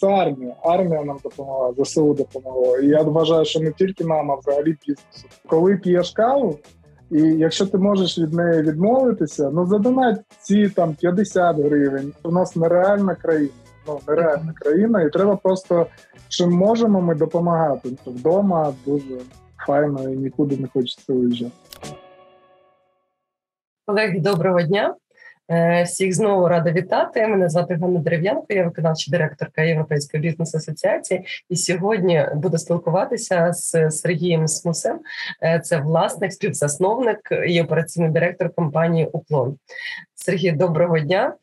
це армія. Армія нам допомогла, ЗСУ допомогла. І я вважаю, що не тільки нам, а взагалі бізнесу. Коли п'єш каву, і якщо ти можеш від неї відмовитися, ну задонать ці там 50 гривень. У нас нереальна країна. Ну нереальна країна, і треба просто чим можемо ми допомагати. Вдома дуже файно і нікуди не хочеться виїжджати. Колеги, доброго дня. Е, всіх знову рада вітати. Мене звати Ганна Дерев'янко, я виконавча директорка Європейської бізнес-асоціації. І сьогодні буду спілкуватися з Сергієм Смусем. Е, це власник, співзасновник і операційний директор компанії Уклон. Сергій, доброго дня.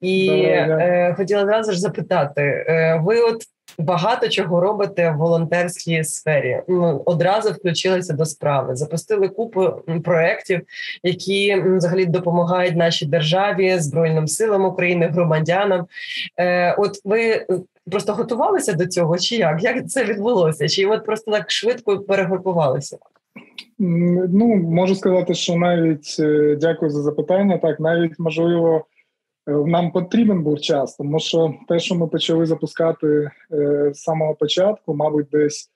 І доброго дня. Е, хотіла одразу ж запитати: ви от багато чого робите в волонтерській сфері. Ну, одразу включилися до справи, запустили купу проєктів, які взагалі допомагають нашій державі, збройним силам України, громадянам. Е, От ви. Просто готувалися до цього, чи як? Як це відбулося? Чи от просто так швидко перегрупувалися? Ну можу сказати, що навіть е, дякую за запитання. Так, навіть можливо, Е, нам потрібен був час, тому що те, що ми почали запускати е, з самого початку, мабуть, десь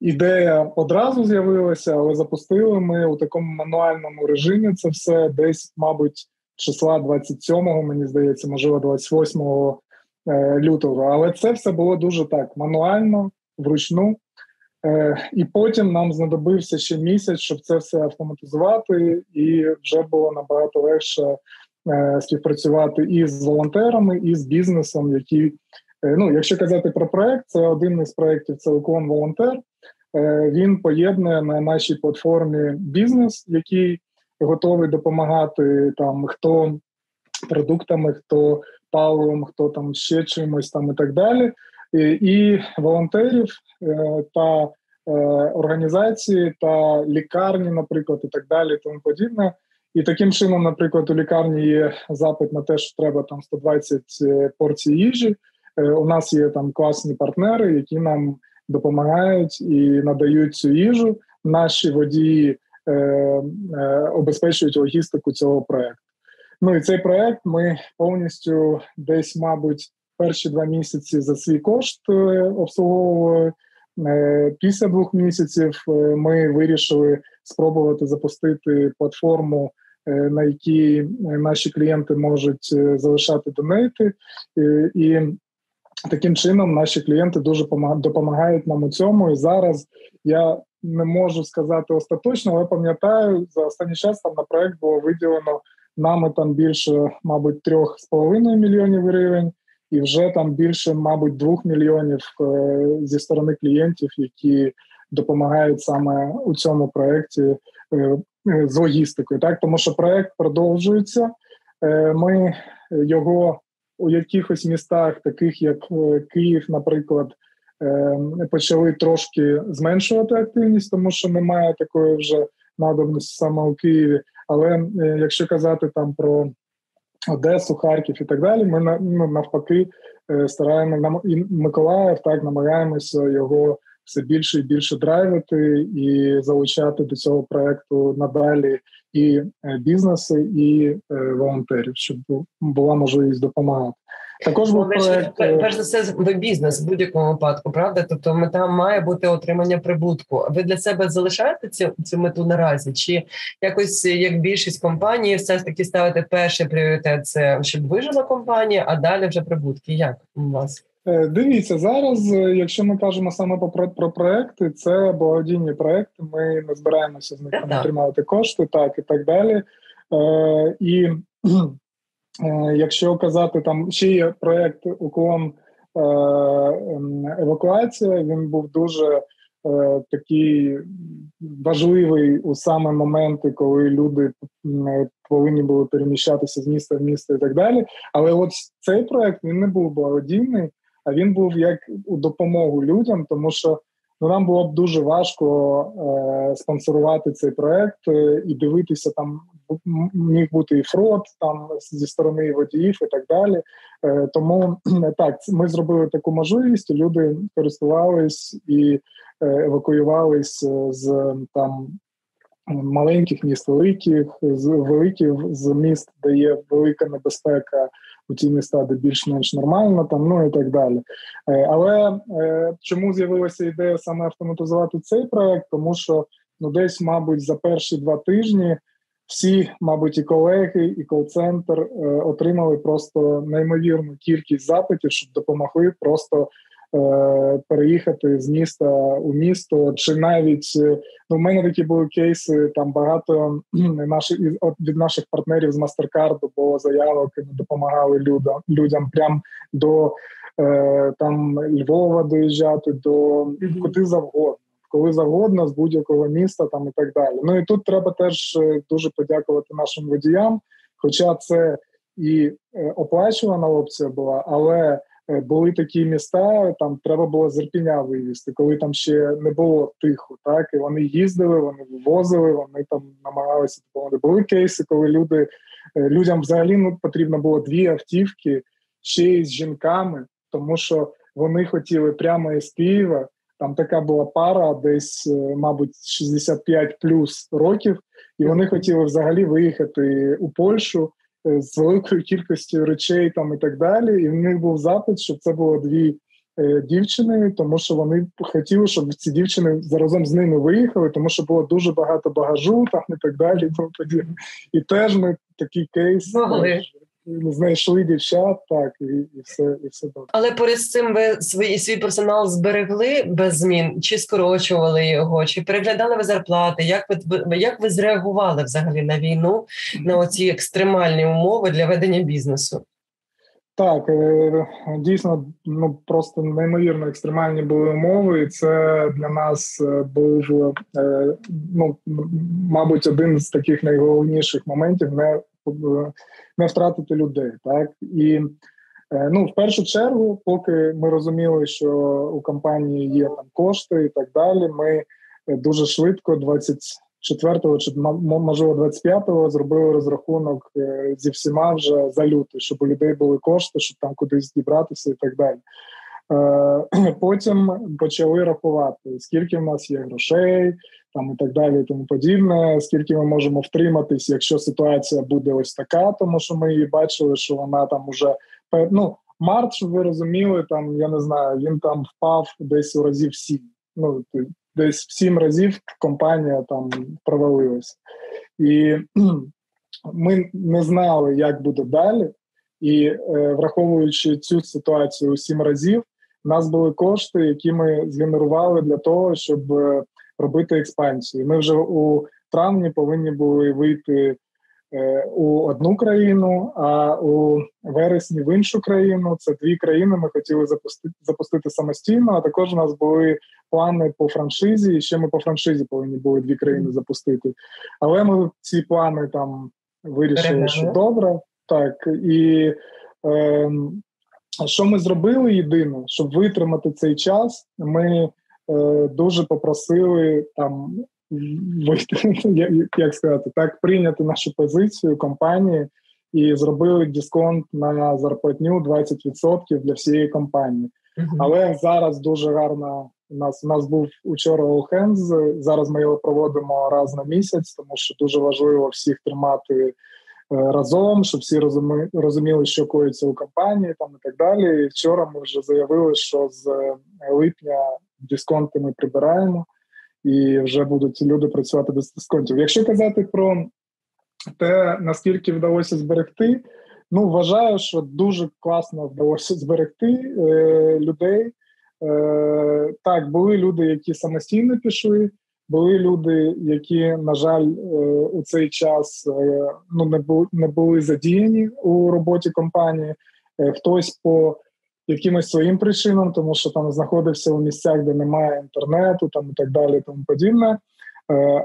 ідея одразу з'явилася, але запустили ми у такому мануальному режимі це все десь, мабуть, числа 27-го, мені здається, можливо, 28 е, лютого. Але це все було дуже так мануально, вручну. І потім нам знадобився ще місяць, щоб це все автоматизувати, і вже було набагато легше Е, співпрацювати і з волонтерами, і з бізнесом, які е, ну, якщо казати про проект, це один із проєктів це Уклон Волонтер. Е, він поєднує на нашій платформі бізнес, який готовий допомагати там хто продуктами, хто паливом, хто там ще чимось там і так далі. І, і волонтерів та організації та лікарні, наприклад, і так далі, тому подібне. І таким чином, наприклад, у лікарні є запит на те, що треба там 120 е, порцій їжі. Е, у нас є там класні партнери, які нам допомагають і надають цю їжу. Наші водії е, е, обезпечують логістику цього проекту. Ну і цей проект ми повністю десь, мабуть, перші два місяці за свій кошт обслуговували. Після двох місяців ми вирішили спробувати запустити платформу Е, на які е, наші клієнти можуть е, залишати донейти, і таким чином наші клієнти дуже допомагають нам у цьому. І зараз я не можу сказати остаточно, але пам'ятаю, за останній час там на проект було виділено нами там більше, мабуть, трьох з половиною мільйонів гривень. І вже там більше, мабуть, двох мільйонів зі сторони клієнтів, які допомагають саме у цьому проєкті Е, з логістикою, так тому що проект продовжується. Е, ми його у якихось містах, таких як е, Київ, наприклад, почали трошки зменшувати активність, тому що немає такої вже надобності саме у Києві. Але якщо казати там про Одесу, Харків і так далі, ми ну, навпаки стараємо і Миколаїв так намагаємося його все більше і більше драйвити і залучати до цього проекту надалі і е, бізнеси, і е, волонтерів, щоб була можливість допомагати. Також був проект... перш за все ви бізнес в будь-якому випадку, правда? Тобто мета має бути отримання прибутку. Ви для себе залишаєте цю цю мету наразі? Чи якось як більшість компаній, все ж таки ставити перший пріоритет це щоб вижила компанія, а далі вже прибутки? Як у вас? Е, дивіться зараз, е, якщо ми кажемо саме про про проекти, це благодійні проекти. Ми не збираємося з них там отримати кошти, так і так далі. Е, І е, якщо казати, там ще є проект уклон е, ем, евакуація. Він був дуже е, такий важливий у саме моменти, коли люди повинні були переміщатися з міста в місто і так далі. Але от цей проект він не був благодійний а він був як у допомогу людям, тому що ну нам було б дуже важко е, спонсорувати цей проект е, і дивитися там. Міг бути і фрод там зі сторони водіїв і так далі. Е, тому так ми зробили таку можливість. Люди користувались і е, евакуювались з там маленьких міст, великих з великих з міст, де є велика небезпека у ті міста, де більш-менш нормально, там ну і так далі. Але чому з'явилася ідея саме автоматизувати цей проект? Тому що ну десь, мабуть, за перші два тижні всі, мабуть, і колеги, і кол-центр е, отримали просто неймовірну кількість запитів, щоб допомогли просто е, переїхати з міста у місто. Чи навіть е, ну в мене такі були кейси. Там багато наших від наших партнерів з Мастеркарду було заявок, і ми допомагали людям людям прям до е, там Львова доїжджати до куди завгодно коли завгодно з будь-якого міста там і так далі. Ну і тут треба теж е, дуже подякувати нашим водіям. Хоча це і е, оплачувана опція була, але е, були такі міста, там треба було з вивізти, коли там ще не було тихо. Так і вони їздили, вони вивозили, вони там намагалися допомогти. Були кейси, коли люди людям взагалі ну, потрібно було дві автівки ще й з жінками, тому що вони хотіли прямо із Києва там така була пара, десь, е, мабуть, 65 плюс років, і вони хотіли взагалі виїхати у Польщу е, з великою кількістю речей там і так далі. І в них був запит, щоб це було дві е, дівчини, тому що вони хотіли, щоб ці дівчини заразом з ними виїхали, тому що було дуже багато багажу там і так далі. І, і теж ми такий кейс. Могли знайшли дівчат, так і і все і все добре. Але поряд з цим ви свої свій персонал зберегли без змін, чи скорочували його, чи переглядали ви зарплати? Як ви як ви зреагували взагалі на війну на оці екстремальні умови для ведення бізнесу? Так, е, дійсно, ну просто неймовірно екстремальні були умови, і це для нас е, був е, ну мабуть один з таких найголовніших моментів не не втратити людей. Так і е, ну в першу чергу, поки ми розуміли, що у компанії є там кошти і так далі. Ми е, дуже швидко, 24-го чи можливо 25-го, зробили розрахунок е, зі всіма вже за лютий, щоб у людей були кошти, щоб там кудись дібратися і так далі. Потім почали рахувати, скільки в нас є грошей, там і так далі, і тому подібне. Скільки ми можемо втриматись, якщо ситуація буде ось така, тому що ми її бачили, що вона там уже ну, март, щоб ви розуміли, там я не знаю, він там впав десь у разів сім. Ну десь в сім разів компанія там провалилася, і ми не знали, як буде далі. І е, враховуючи цю ситуацію у сім разів, у нас були кошти, які ми згенерували для того, щоб е, робити експансію. Ми вже у травні повинні були вийти е, у одну країну, а у вересні в іншу країну. Це дві країни. Ми хотіли запустити запустити самостійно. А також у нас були плани по франшизі. І ще ми по франшизі повинні були дві країни запустити. Але ми ці плани там вирішили, що добре, так і. Е, що ми зробили єдине, щоб витримати цей час, ми дуже попросили там як сказати, так прийняти нашу позицію компанії і зробили дисконт на зарплатню 20% для всієї компанії. Але зараз дуже гарно. У нас у нас був учора All Hands, Зараз ми його проводимо раз на місяць, тому що дуже важливо всіх тримати е, разом, щоб всі розумі, розуміли, що коїться у компанії, там і так далі. І Вчора ми вже заявили, що з липня дисконти ми прибираємо, і вже будуть люди працювати без дисконтів. Якщо казати про те, наскільки вдалося зберегти, ну вважаю, що дуже класно вдалося зберегти е, людей. Е, Так, були люди, які самостійно пішли. Були люди, які, на жаль, е, у цей час е, ну не були не були задіяні у роботі компанії. Е, хтось по якимось своїм причинам, тому що там знаходився у місцях, де немає інтернету, там і так далі, тому подібне.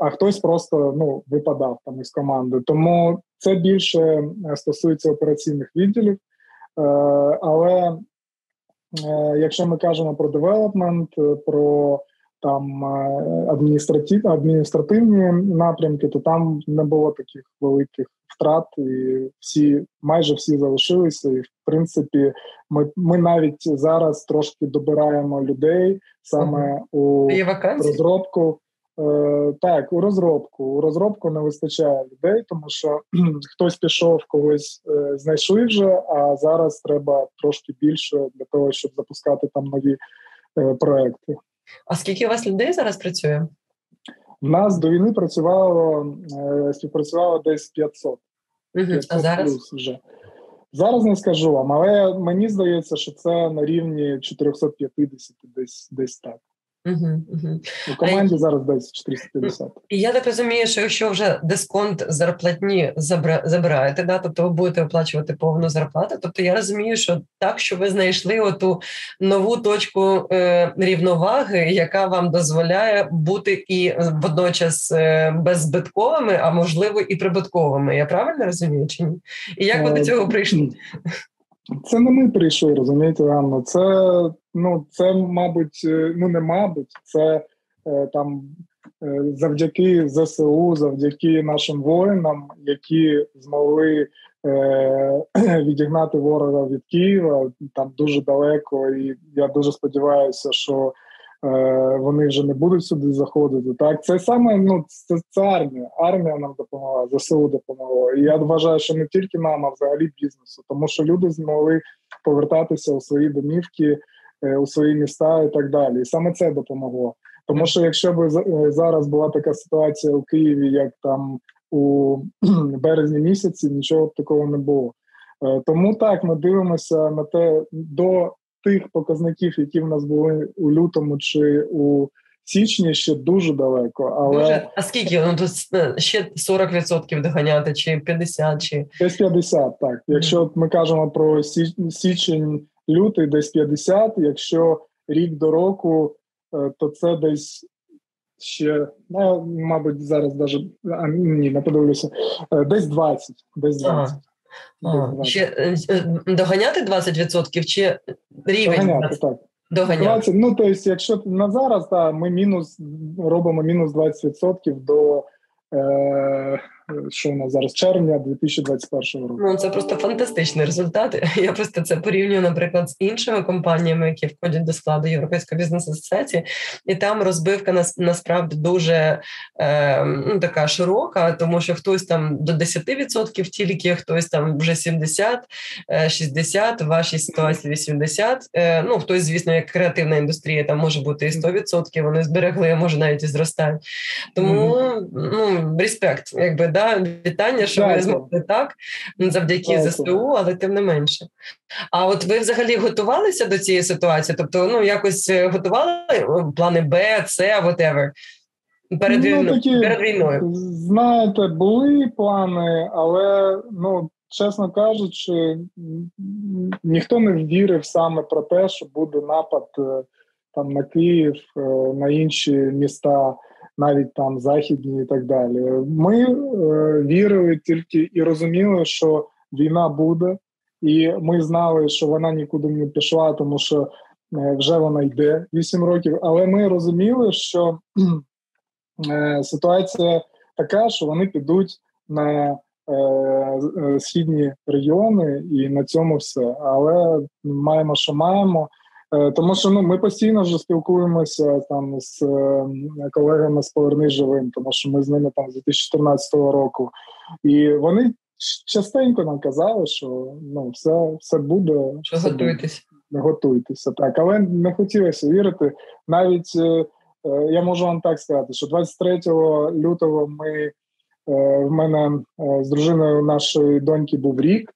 А хтось просто ну випадав там із команди. Тому це більше стосується операційних відділів. Але якщо ми кажемо про девелопмент, про там адміністратив, адміністративні напрямки, то там не було таких великих втрат, і всі майже всі залишилися. І в принципі, ми ми навіть зараз трошки добираємо людей саме у розробку. Е, так, у розробку. У розробку не вистачає людей, тому що хтось пішов, когось е, знайшли вже, а зараз треба трошки більше для того, щоб запускати там нові е, проекти. А скільки у вас людей зараз працює? У нас до війни працювало співпрацювало десь 500. Угу. 500 а зараз вже. Зараз не скажу вам, але мені здається, що це на рівні 450, десь десь так. Угу, угу. У команді а зараз десь 450. І я так розумію, що якщо вже дисконт зарплатні забираєте, да, тобто ви будете оплачувати повну зарплату. Тобто я розумію, що так, що ви знайшли оту нову точку е, рівноваги, яка вам дозволяє бути і водночас е, беззбитковими, а можливо і прибутковими. Я правильно розумію чи ні? І як ви до е, цього прийшли? Це не ми прийшли, розумієте, Анна. Це ну, це, мабуть, е, ну не мабуть, це е, там е, завдяки ЗСУ, завдяки нашим воїнам, які змогли е, відігнати ворога від Києва там дуже далеко, і я дуже сподіваюся, що вони вже не будуть сюди заходити. Так, це саме ну це, це армія. Армія нам допомогла, ЗСУ допомогла. І я вважаю, що не тільки нам, а взагалі бізнесу, тому що люди змогли повертатися у свої домівки, е, у свої міста і так далі. І саме це допомогло. Тому що якщо б е, зараз була така ситуація у Києві, як там у березні місяці, нічого б такого не було. Тому так ми дивимося на те до тих показників, які в нас були у лютому чи у січні, ще дуже далеко. Але дуже? а скільки ну тут е, ще 40% доганяти, чи 50%? чи десь 50%, так. Якщо ми кажемо про січень, лютий, десь 50%, Якщо рік до року, е, то це десь. Ще, ну, мабуть, зараз навіть а, ні, не подивлюся. Е, десь 20. Десь 20. Ага. А, ще е, доганяти 20% чи рівень? Доганяти, так. Доганяти. 20, ну, тобто, якщо на зараз, да, ми мінус робимо мінус 20% до е, що у нас зараз червня 2021 року. Ну це просто фантастичний результат. Я просто це порівнюю, наприклад, з іншими компаніями, які входять до складу Європейської бізнес-асоціації, і там розбивка нас насправді дуже е, ну, така широка, тому що хтось там до 10% тільки, хтось там вже 70, 60, в вашій ситуації 80. Е, ну хтось, звісно, як креативна індустрія, там може бути і 100%, Вони зберегли, може навіть і зростають. Тому ну респект, якби да, вітання, що ви змогли так завдяки ЗСУ, але тим не менше. А от ви взагалі готувалися до цієї ситуації? Тобто, ну якось е, готували е, плани Б, С, whatever? Перед, ну, війно, такі, перед війною? Знаєте, були плани, але ну. Чесно кажучи, ніхто не вірив саме про те, що буде напад е, там на Київ, на інші міста навіть там західні і так далі. Ми е, вірили тільки і розуміли, що війна буде, і ми знали, що вона нікуди не пішла, тому що е, вже вона йде 8 років. Але ми розуміли, що е, ситуація така, що вони підуть на е, е, східні регіони, і на цьому все. Але маємо, що маємо. Е, тому що ну ми постійно вже спілкуємося там з е, колегами з «Поверни живим, тому що ми з ними там з 2014 року, і вони частенько нам казали, що ну все все буде. Що все готуйтесь. Буде. Готуйтеся, так, але не хотілося вірити. Навіть е, я можу вам так сказати, що 23 лютого ми в мене з дружиною нашої доньки був рік.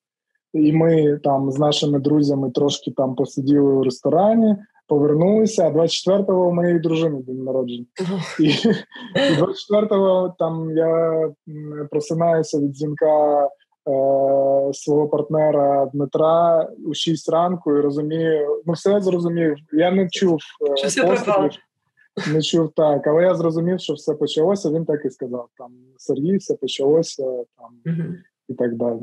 І ми там з нашими друзями трошки там посиділи у ресторані, повернулися. А 24-го у моєї дружини день народження. І, і 24-го там я просинаюся від дзвінка е, свого партнера Дмитра у 6 ранку і розумію, ну все зрозумів. Я не чув пострілів, не чув так, але я зрозумів, що все почалося. Він так і сказав: там Сергій, все почалося там. І так далі.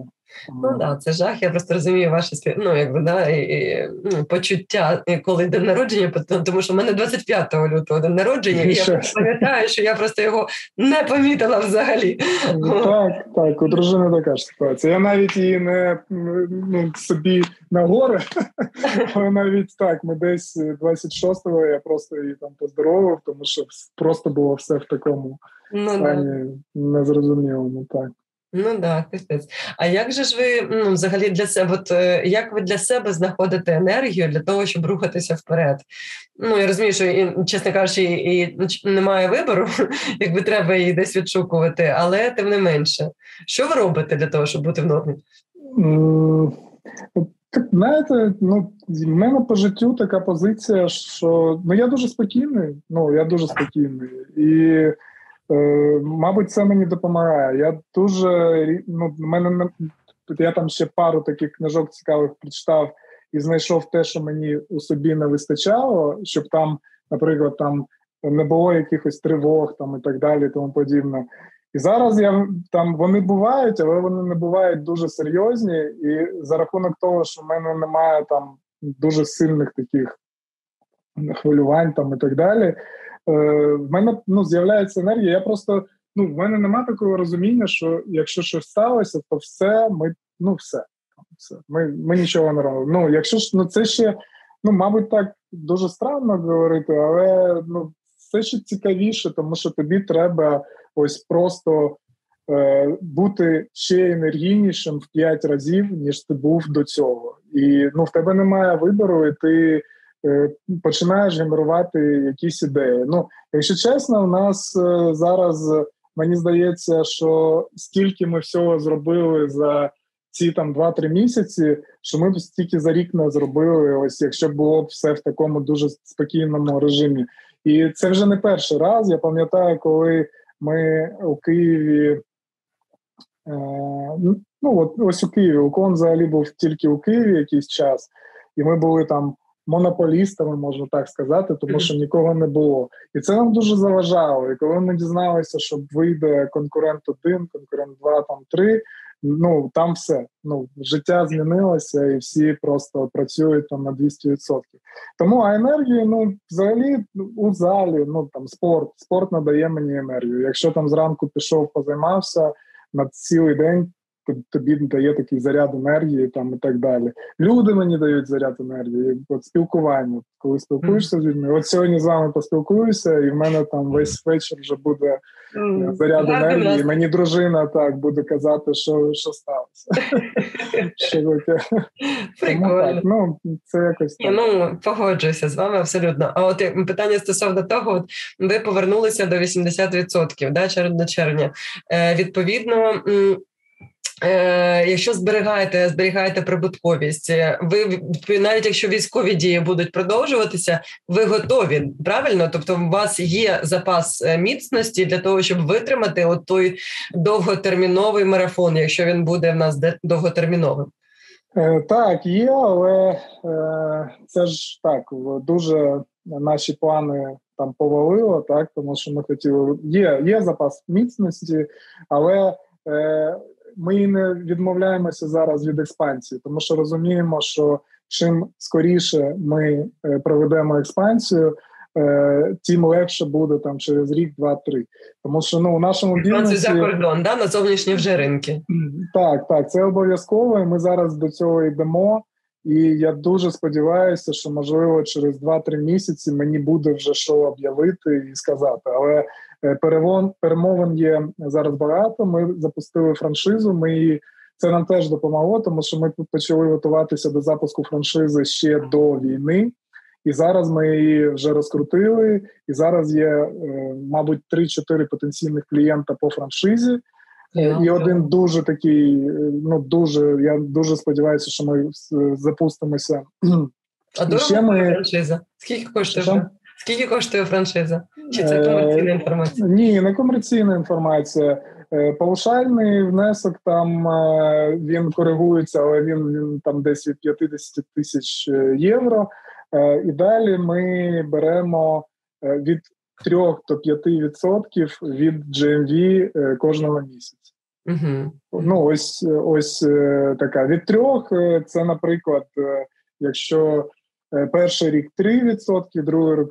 Ну да, це жах. Я просто розумію ваше спів... ну, якби, да, і, і, ну, почуття, коли день народження, тому що в мене 25 лютого день народження, і я пам'ятаю, що я просто його не помітила взагалі. Так, так, у дружини така ж ситуація. Я навіть її не ну, собі на гори, але навіть так, ми десь 26-го я просто її там поздоровив, тому що просто було все в такому ну, стані да. незрозумілому. так. Ну так, капець. А як же ж ви ну, взагалі для себе, от, е, як ви для себе знаходите енергію для того, щоб рухатися вперед? Ну я розумію, що і, чесно кажучи, і немає вибору, якби треба її десь відшукувати, але тим не менше, що ви робите для того, щоб бути в нормі? Знаєте, ну в мене по життю така позиція, що ну я дуже спокійний. Ну я дуже спокійний і. Е, мабуть, це мені допомагає. Я дуже ну, мене я там ще пару таких книжок цікавих прочитав і знайшов те, що мені у собі не вистачало, щоб там, наприклад, там не було якихось тривог там і так далі, тому подібне. І зараз я там вони бувають, але вони не бувають дуже серйозні. І за рахунок того, що в мене немає там дуже сильних таких хвилювань там і так далі. Е, в мене ну, з'являється енергія. Я просто ну, в мене немає такого розуміння, що якщо щось сталося, то все ми ну все. все. Ми ми нічого не робимо. Ну, якщо ж ну це ще, ну мабуть, так дуже странно говорити, але ну це ще цікавіше, тому що тобі треба ось просто е, бути ще енергійнішим в п'ять разів, ніж ти був до цього. І ну в тебе немає вибору, і ти. Е, починаєш генерувати якісь ідеї. Ну, якщо чесно, у нас е, зараз мені здається, що стільки ми всього зробили за ці там 2-3 місяці, що ми б стільки за рік не зробили, ось якщо було б все в такому дуже спокійному режимі. І це вже не перший раз. Я пам'ятаю, коли ми у Києві. Е, ну от ось у Києві Укон взагалі був тільки у Києві якийсь час, і ми були там монополістами, можна так сказати, тому що нікого не було, і це нам дуже заважало. І коли ми дізналися, що вийде конкурент один, конкурент два, там три. Ну там все ну життя змінилося, і всі просто працюють там на 200%. Тому а енергію, ну взагалі у залі, ну там спорт, спорт надає мені енергію. Якщо там зранку пішов, позаймався на цілий день, тобі дає такий заряд енергії там і так далі. Люди мені дають заряд енергії, от спілкування. Коли спілкуєшся з людьми, от сьогодні з вами поспілкуюся, і в мене там весь вечір вже буде mm. заряд енергії. Мені дружина так буде казати, що що сталося. Прикольно. Ну, це якось так. Ну, погоджуюся з вами абсолютно. А от питання стосовно того, от ви повернулися до 80%, да, червня червня. Е, Відповідно. Е, Якщо зберігаєте, зберігаєте прибутковість, е, ви навіть якщо військові дії будуть продовжуватися, ви готові правильно? Тобто, у вас є запас е, міцності для того, щоб витримати от той довготерміновий марафон, якщо він буде в нас довготерміновим. Так, є, але це ж так дуже наші плани там повалило, так тому що ми хотіли. Є є запас міцності, але ми не відмовляємося зараз від експансії, тому що розуміємо, що чим скоріше ми е, проведемо експансію. Е, тим легше буде там через рік, два-три. Тому що ну у нашому бізнесі... за кордон, да на зовнішні вже ринки. Так, так, це обов'язково. Ми зараз до цього йдемо, і я дуже сподіваюся, що можливо через 2-3 місяці мені буде вже що об'явити і сказати. Але перевон перемовин є зараз багато. Ми запустили франшизу. Ми це нам теж допомогло, тому що ми почали готуватися до запуску франшизи ще до війни, і зараз ми її вже розкрутили. І зараз є, е, мабуть, 3-4 потенційних клієнта по франшизі. І один дуже такий, е, ну дуже я дуже сподіваюся, що ми запустимося. А дорого ми... франшиза? Скільки коштує? Скільки коштує франшиза? Чи це комерційна інформація? Ні, не комерційна інформація. Е, Паушальний внесок там е, він коригується, але він він там десь від 50 тисяч е, євро. І далі ми беремо від 3 до 5% від GMV кожного місяця. Угу. Ну, ось ось е, така від трьох. Е, це, наприклад, е, якщо Е, перший рік 3%, другий рік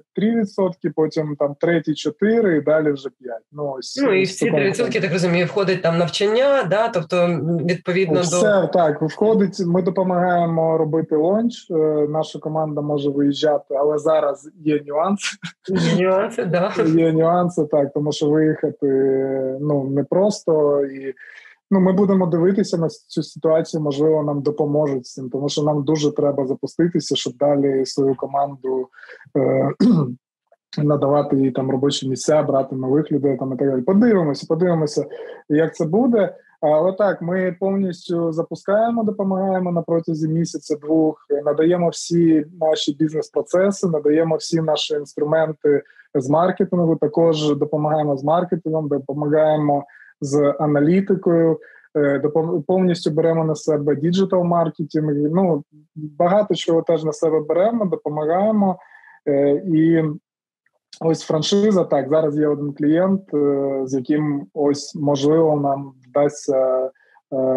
3%, потім там третій 4% і далі вже 5%. Ну ось ну і всі 3%, так розумію, входить там навчання, да, тобто відповідно Все, до так входить. Ми допомагаємо робити лонч. Е, наша команда може виїжджати, але зараз є нюанси. Є нюанси, да. Є нюанси, так тому що виїхати ну непросто і ну ми будемо дивитися на цю ситуацію. Можливо, нам допоможуть цим, тому що нам дуже треба запуститися, щоб далі свою команду. Е- Надавати їй там робочі місця, брати нових людей там і так далі. Подивимося, подивимося, як це буде. Але так, ми повністю запускаємо, допомагаємо на протязі місяця-двох, надаємо всі наші бізнес-процеси, надаємо всі наші інструменти з маркетингу. Також допомагаємо з маркетингом, допомагаємо з аналітикою, е, повністю беремо на себе діджитал маркетинг. Ну багато чого теж на себе беремо, допомагаємо. Е, і ось франшиза. Так, зараз є один клієнт, е, з яким ось можливо нам вдасться.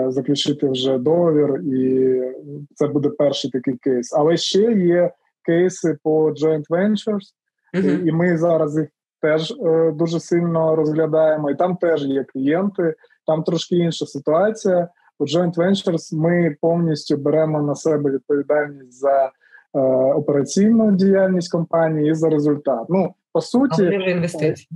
Заключити вже договір, і це буде перший такий кейс. Але ще є кейси по joint ventures, uh-huh. і ми зараз їх теж е, дуже сильно розглядаємо, і там теж є клієнти. Там трошки інша ситуація. У Joint Ventures ми повністю беремо на себе відповідальність за е, операційну діяльність компанії і за результат. Ну по суті, інвестиції.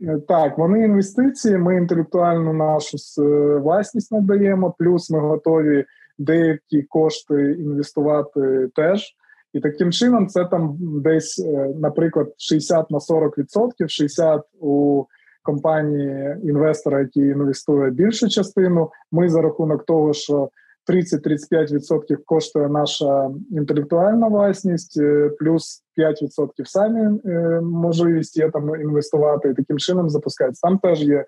Е, так, вони інвестиції. Ми інтелектуальну нашу е, власність надаємо, плюс ми готові деякі кошти інвестувати теж. І таким чином це там десь, е, наприклад, 60 на 40 відсотків, 60 у компанії інвестора, який інвестує більшу частину. Ми за рахунок того, що 30-35% коштує наша інтелектуальна власність, е, плюс 5% самі е, можливість є там інвестувати і таким чином запускається. Там теж є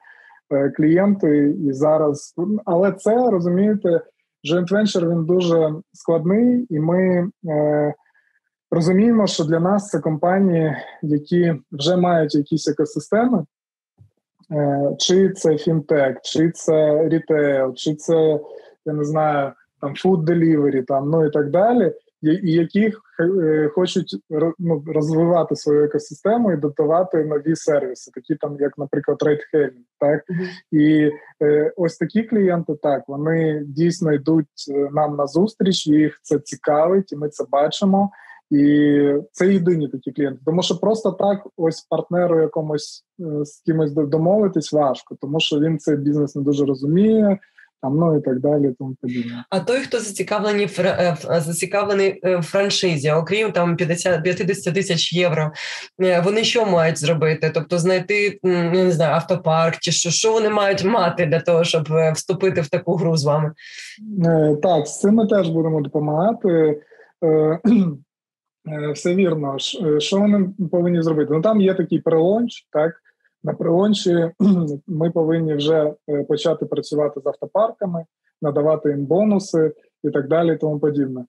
клієнти, і зараз, але це розумієте, joint venture, він дуже складний, і ми розуміємо, що для нас це компанії, які вже мають якісь екосистеми, е, чи це фінтек, чи це рітейл, чи це я не знаю, там food delivery, там ну і так далі, і які е, хочуть ну, розвивати свою екосистему і дотувати нові сервіси, такі там, як, наприклад, ride-hailing. Так mm-hmm. і е, ось такі клієнти, так вони дійсно йдуть нам на зустріч, їх це цікавить, і ми це бачимо. І це єдині такі клієнти. Тому що просто так, ось партнеру якомусь е, з кимось домовитись важко, тому що він цей бізнес не дуже розуміє. Там, ну і так далі, тому подібне. А той, хто зацікавлений е, зацікавлений е, в франшизі, окрім там 50 50 тисяч євро, вони що мають зробити? Тобто знайти не знаю, автопарк, чи що що вони мають мати для того, щоб вступити в таку гру з вами? Так, з цим ми теж будемо допомагати. Е, все вірно. Е, що вони повинні зробити? Ну там є такий прелонч, так на прелончі ми повинні вже е, почати працювати з автопарками, надавати їм бонуси і так далі, і тому подібне.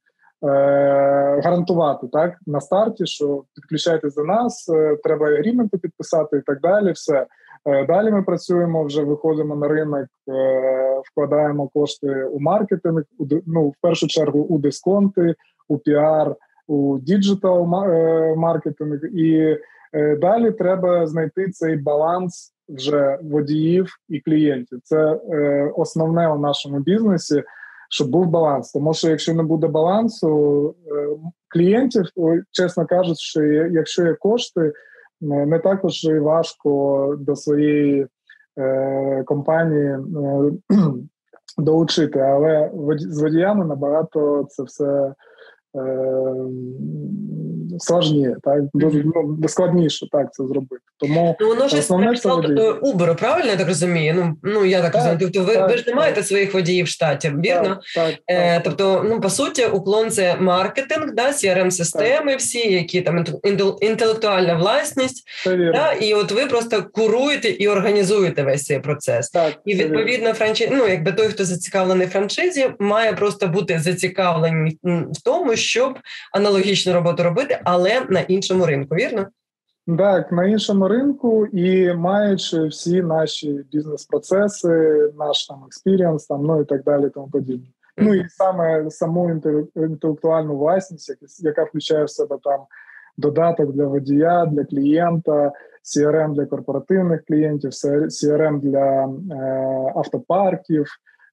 Гарантувати так на старті, що підключайтесь до нас, треба агріменти підписати і так далі. Все далі ми працюємо, вже виходимо на ринок, вкладаємо кошти у маркетинг, ну в першу чергу у дисконти, у піар у діджитал е, маркетинг, і е, далі треба знайти цей баланс вже водіїв і клієнтів. Це е, основне у нашому бізнесі, щоб був баланс. Тому що якщо не буде балансу клієнтів, чесно кажучи, що якщо є кошти, не також і важко до своєї компанії. Долучити, але з водіями набагато це все um, складніше, так дуже ну, складніше так це зробити. Тому ну воно ж основне це Uber, правильно я так розумію? Ну ну я так, так розумію. Тобто ви, так, ви ж не маєте своїх водіїв в штаті, вірно? Так, е, Тобто, ну по суті, уклон це маркетинг, да, crm системи всі, які там інтелектуальна власність, да, і от ви просто куруєте і організуєте весь цей процес. Так, І відповідно франшиз, ну якби той, хто зацікавлений в франшизі, має просто бути зацікавлений в тому щоб аналогічну роботу робити, але на іншому ринку, вірно? Так, на іншому ринку і маючи всі наші бізнес-процеси, наш там experience, там ну і так далі, тому подібне. Mm-hmm. Ну і саме саму інтелектуальну власність, яка включає в себе там додаток для водія, для клієнта, CRM для корпоративних клієнтів, CRM для е, автопарків,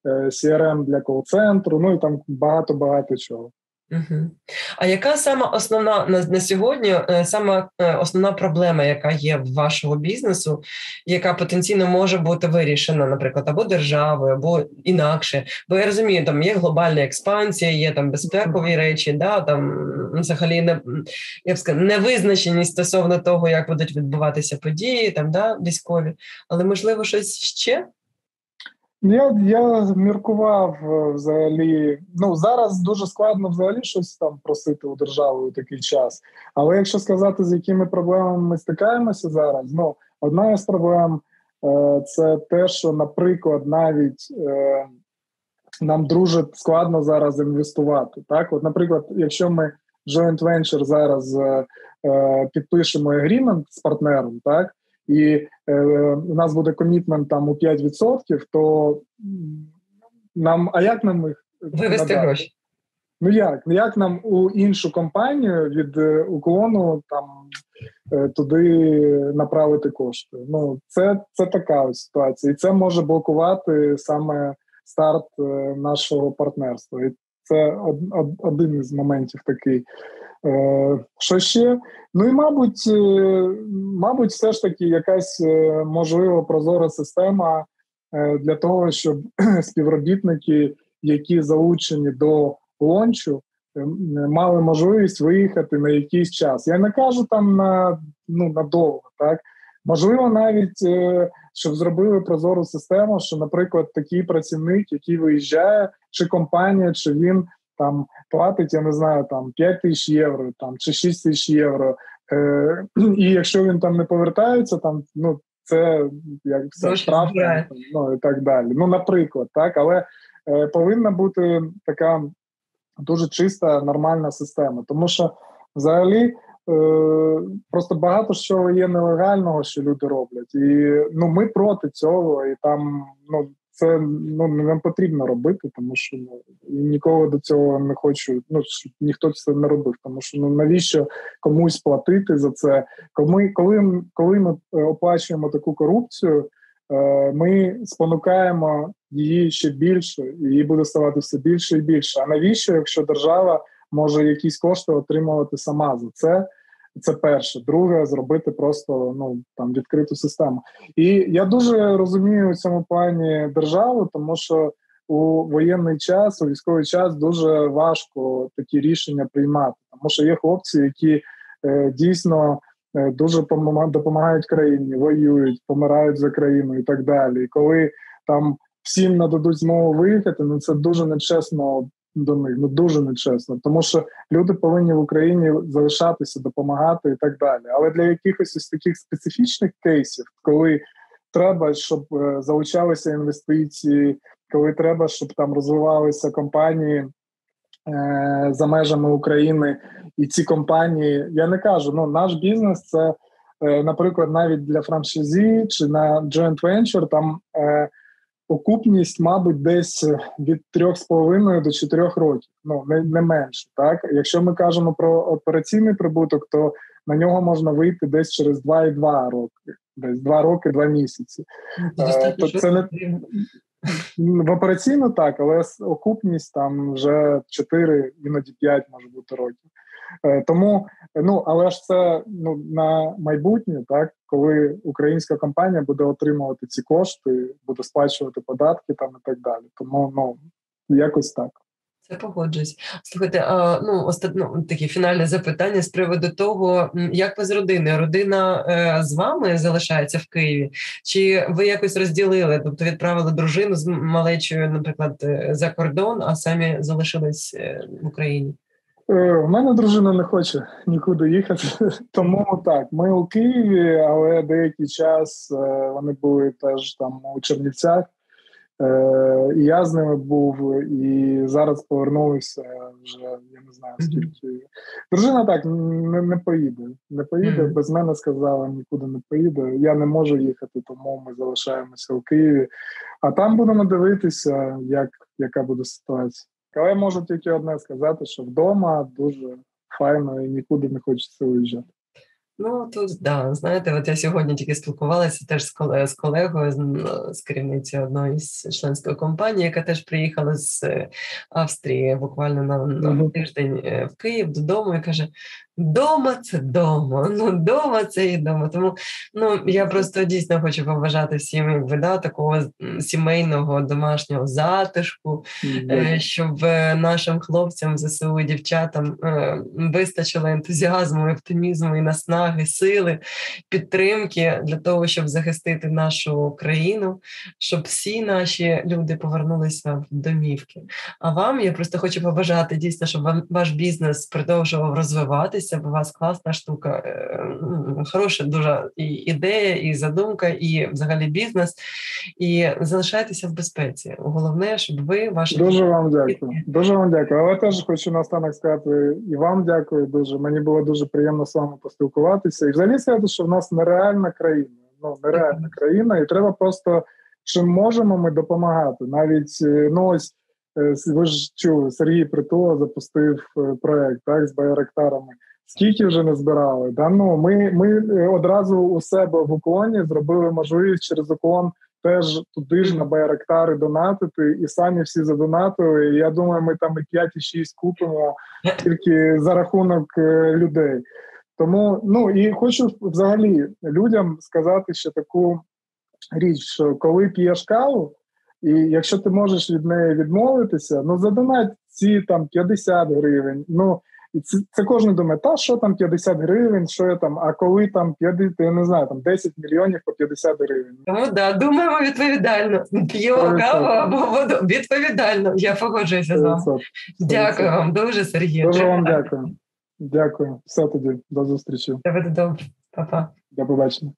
е, CRM для кол-центру, ну і там багато багато чого. Угу. А яка сама основна на на сьогодні е, сама е, основна проблема, яка є в вашого бізнесу, яка потенційно може бути вирішена, наприклад, або державою, або інакше? Бо я розумію, там є глобальна експансія, є там безпекові речі, да там взагалі не я б сказала, невизначеність стосовно того, як будуть відбуватися події, там да військові, але можливо щось ще. Я я міркував е, взагалі. Ну зараз дуже складно взагалі щось там просити у держави у такий час. Але якщо сказати, з якими проблемами ми стикаємося зараз, ну одна із проблем е, це те, що, наприклад, навіть е, нам дуже складно зараз інвестувати. Так, от, наприклад, якщо ми joint venture зараз підпишемо агрімент з партнером, так і е, у нас буде комітмент там у 5%, то нам, а як нам їх вивести гроші? Ну як? Ну як нам у іншу компанію від е, уклону там е, туди направити кошти? Ну це це така ось ситуація, і це може блокувати саме старт е, нашого партнерства. І це од, од, один із моментів такий. Е, що ще? Ну і мабуть, е, мабуть, все ж таки якась е, можливо прозора система для того, щоб співробітники, які залучені до лончу, мали можливість виїхати на якийсь час. Я не кажу там на ну надовго, так можливо, навіть щоб зробили прозору систему, що, наприклад, такий працівник, який виїжджає, чи компанія, чи він там платить, я не знаю, там 5 тисяч євро там, чи 6 тисяч євро. Е, І якщо він там не повертається, там ну це як все штраф, ну і так далі. Ну, наприклад, так, але е, повинна бути така дуже чиста, нормальна система, тому що взагалі. Е, просто багато що є нелегального, що люди роблять, і ну ми проти цього, і там ну це ну не потрібно робити, тому що ну нікого до цього не хочу. Ну ніхто це не робив, тому що ну навіщо комусь платити за це? Коли коли, коли ми е, оплачуємо таку корупцію, е, ми спонукаємо її ще більше, і її буде ставати все більше і більше. А навіщо, якщо держава може якісь кошти отримувати сама за це? Це перше, друге, зробити просто ну там відкриту систему. І я дуже розумію у цьому плані державу, тому що у воєнний час, у військовий час дуже важко такі рішення приймати, тому що є хлопці, які е, дійсно е, дуже допомагають країні, воюють, помирають за країну і так далі. І коли там всім нададуть змогу виїхати, ну це дуже нечесно до них ну дуже нечесно, тому що люди повинні в Україні залишатися, допомагати і так далі. Але для якихось ось таких специфічних кейсів, коли треба, щоб е, залучалися інвестиції, коли треба, щоб там розвивалися компанії е, за межами України, і ці компанії, я не кажу, ну наш бізнес це. Е, наприклад, навіть для франшизі чи на joint venture там окупність, мабуть, десь від 3,5 до 4 років, ну не не менше. Так, якщо ми кажемо про операційний прибуток, то на нього можна вийти десь через 2,2 роки, десь 2 роки, 2 місяці. Е, то це не в операційно так, але окупність там вже 4, іноді 5 може бути років. Е, тому ну але ж це ну на майбутнє, так коли українська компанія буде отримувати ці кошти, буде сплачувати податки там і так далі. Тому ну якось так. Це погоджуюсь. Слухайте, а, ну остатно ну, таке фінальне запитання з приводу того, як ви з родиною? Родина е, з вами залишається в Києві? Чи ви якось розділили? Тобто відправили дружину з малечою, наприклад, е, за кордон, а самі залишились е, в Україні? У е, мене дружина не хоче нікуди їхати, тому так, ми у Києві, але деякий час е, вони були теж там у Чернівцях. Е, І я з ними був, і зараз повернулися вже, я не знаю скільки. Дружина так не не поїде. Не поїде, без мене сказала, нікуди не поїде. Я не можу їхати, тому ми залишаємося в Києві. А там будемо дивитися, як, яка буде ситуація. Але можу тільки одне сказати, що вдома дуже файно і нікуди не хочеться виїжджати. Ну тут да, знаєте, от я сьогодні тільки спілкувалася теж з колегою з колегою, з керівницею одної з членської компанії, яка теж приїхала з е, Австрії буквально на, на тиждень е, в Київ додому і каже: Дома це дома, ну дома це і дома. Тому ну я просто дійсно хочу побажати всім якби, да, такого сімейного домашнього затишку, mm-hmm. щоб е, нашим хлопцям, ЗСУ і дівчатам е, вистачило ентузіазму, оптимізму і наснаги, сили, підтримки для того, щоб захистити нашу країну, щоб всі наші люди повернулися в домівки. А вам я просто хочу побажати дійсно, щоб ваш бізнес продовжував розвиватися бо у вас класна штука, е, хороша дуже і ідея, і задумка, і взагалі бізнес. І залишайтеся в безпеці. Головне, щоб ви ваші дуже вам дякую. Дуже вам дякую. Але теж хочу наостанок сказати і вам дякую. Дуже мені було дуже приємно з вами поспілкуватися. І взагалі сказати, що в нас нереальна країна. Ну нереальна країна, і треба просто чим можемо ми допомагати. Навіть е, ну ось. Е, ви ж чули, Сергій Притула запустив проект так з байректарами. Скільки вже не збирали? Да? Ну, Ми ми е, одразу у себе в уклоні зробили можливість через уклон теж туди ж на байрактари донатити, і самі всі задонатили. Я думаю, ми там і 5, і 6 купимо тільки за рахунок е, людей. Тому ну і хочу взагалі людям сказати ще таку річ, що коли п'єш каву, і якщо ти можеш від неї відмовитися, ну задонать ці там 50 гривень. ну і це це кожен думає, та що там 50 гривень, що я там, а коли там 50, я не знаю, там 10 мільйонів по 50 гривень. Тому да, думаємо відповідально. П'ємо каву або воду відповідально. Я погоджуюся з вами. Дякую вам дуже, Сергій. Дуже вам дякую. Дякую. Все тоді, до зустрічі. Тебе добре, Па-па. До побачення.